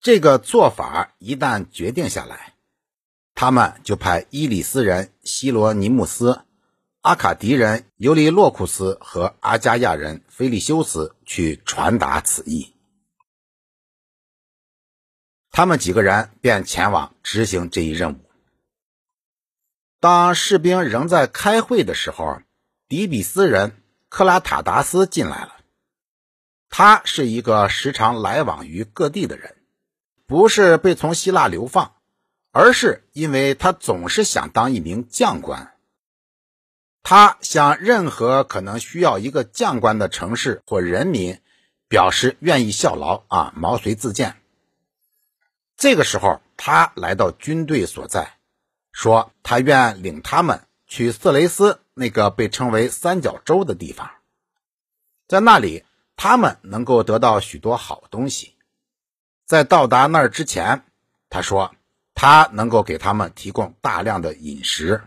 这个做法一旦决定下来，他们就派伊里斯人希罗尼穆斯、阿卡迪人尤利洛库斯和阿加亚人菲利修斯去传达此意。他们几个人便前往执行这一任务。当士兵仍在开会的时候，迪比斯人克拉塔达斯进来了。他是一个时常来往于各地的人，不是被从希腊流放，而是因为他总是想当一名将官。他向任何可能需要一个将官的城市或人民表示愿意效劳啊，毛遂自荐。这个时候，他来到军队所在。说他愿领他们去色雷斯那个被称为三角洲的地方，在那里他们能够得到许多好东西。在到达那儿之前，他说他能够给他们提供大量的饮食。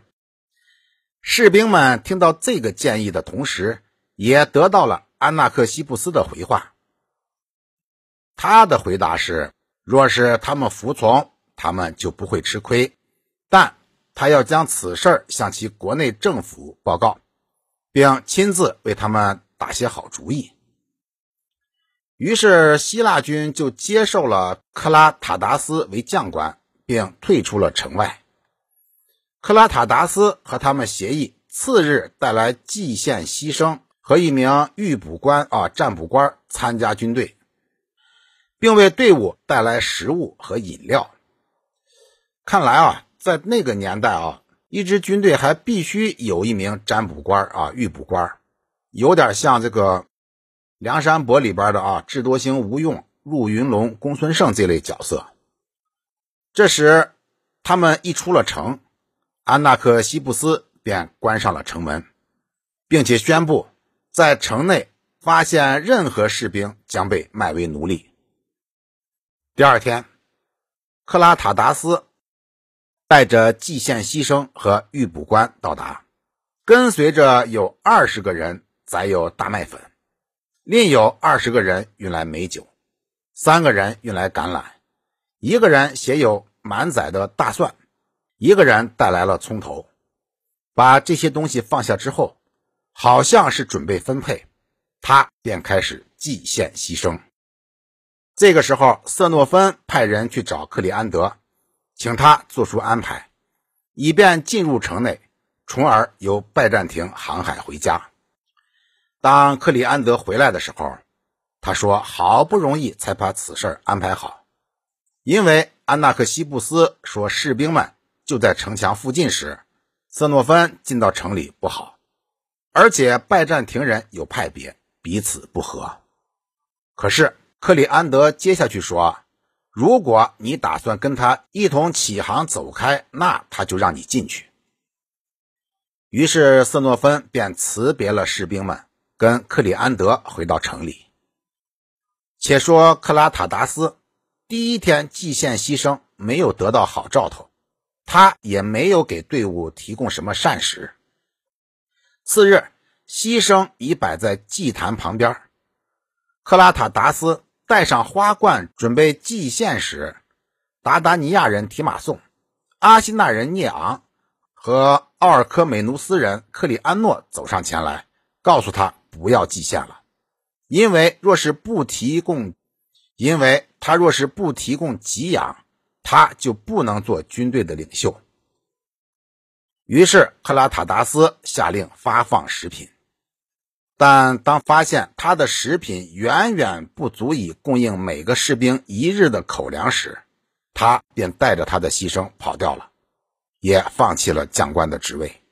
士兵们听到这个建议的同时，也得到了安纳克西布斯的回话。他的回答是：若是他们服从，他们就不会吃亏。但他要将此事向其国内政府报告，并亲自为他们打些好主意。于是希腊军就接受了克拉塔达斯为将官，并退出了城外。克拉塔达斯和他们协议，次日带来蓟县牺牲和一名御捕官啊占卜官参加军队，并为队伍带来食物和饮料。看来啊。在那个年代啊，一支军队还必须有一名占卜官啊，预卜官，有点像这个《梁山伯》里边的啊，智多星吴用、入云龙、公孙胜这类角色。这时，他们一出了城，安纳克西布斯便关上了城门，并且宣布，在城内发现任何士兵将被卖为奴隶。第二天，克拉塔达斯。带着蓟县牺牲和预卜官到达，跟随着有二十个人载有大麦粉，另有二十个人运来美酒，三个人运来橄榄，一个人携有满载的大蒜，一个人带来了葱头。把这些东西放下之后，好像是准备分配，他便开始祭献牺牲。这个时候，瑟诺芬派人去找克里安德。请他做出安排，以便进入城内，从而由拜占庭航海回家。当克里安德回来的时候，他说：“好不容易才把此事安排好，因为安纳克西布斯说士兵们就在城墙附近时，瑟诺芬进到城里不好，而且拜占庭人有派别，彼此不和。可是克里安德接下去说。”如果你打算跟他一同起航走开，那他就让你进去。于是瑟诺芬便辞别了士兵们，跟克里安德回到城里。且说克拉塔达斯第一天祭献牺牲，没有得到好兆头，他也没有给队伍提供什么膳食。次日，牺牲已摆在祭坛旁边，克拉塔达斯。带上花冠准备祭献时，达达尼亚人提马宋、阿西纳人聂昂和奥尔科美努斯人克里安诺走上前来，告诉他不要祭献了，因为若是不提供，因为他若是不提供给养，他就不能做军队的领袖。于是克拉塔达斯下令发放食品。但当发现他的食品远远不足以供应每个士兵一日的口粮时，他便带着他的牺牲跑掉了，也放弃了将官的职位。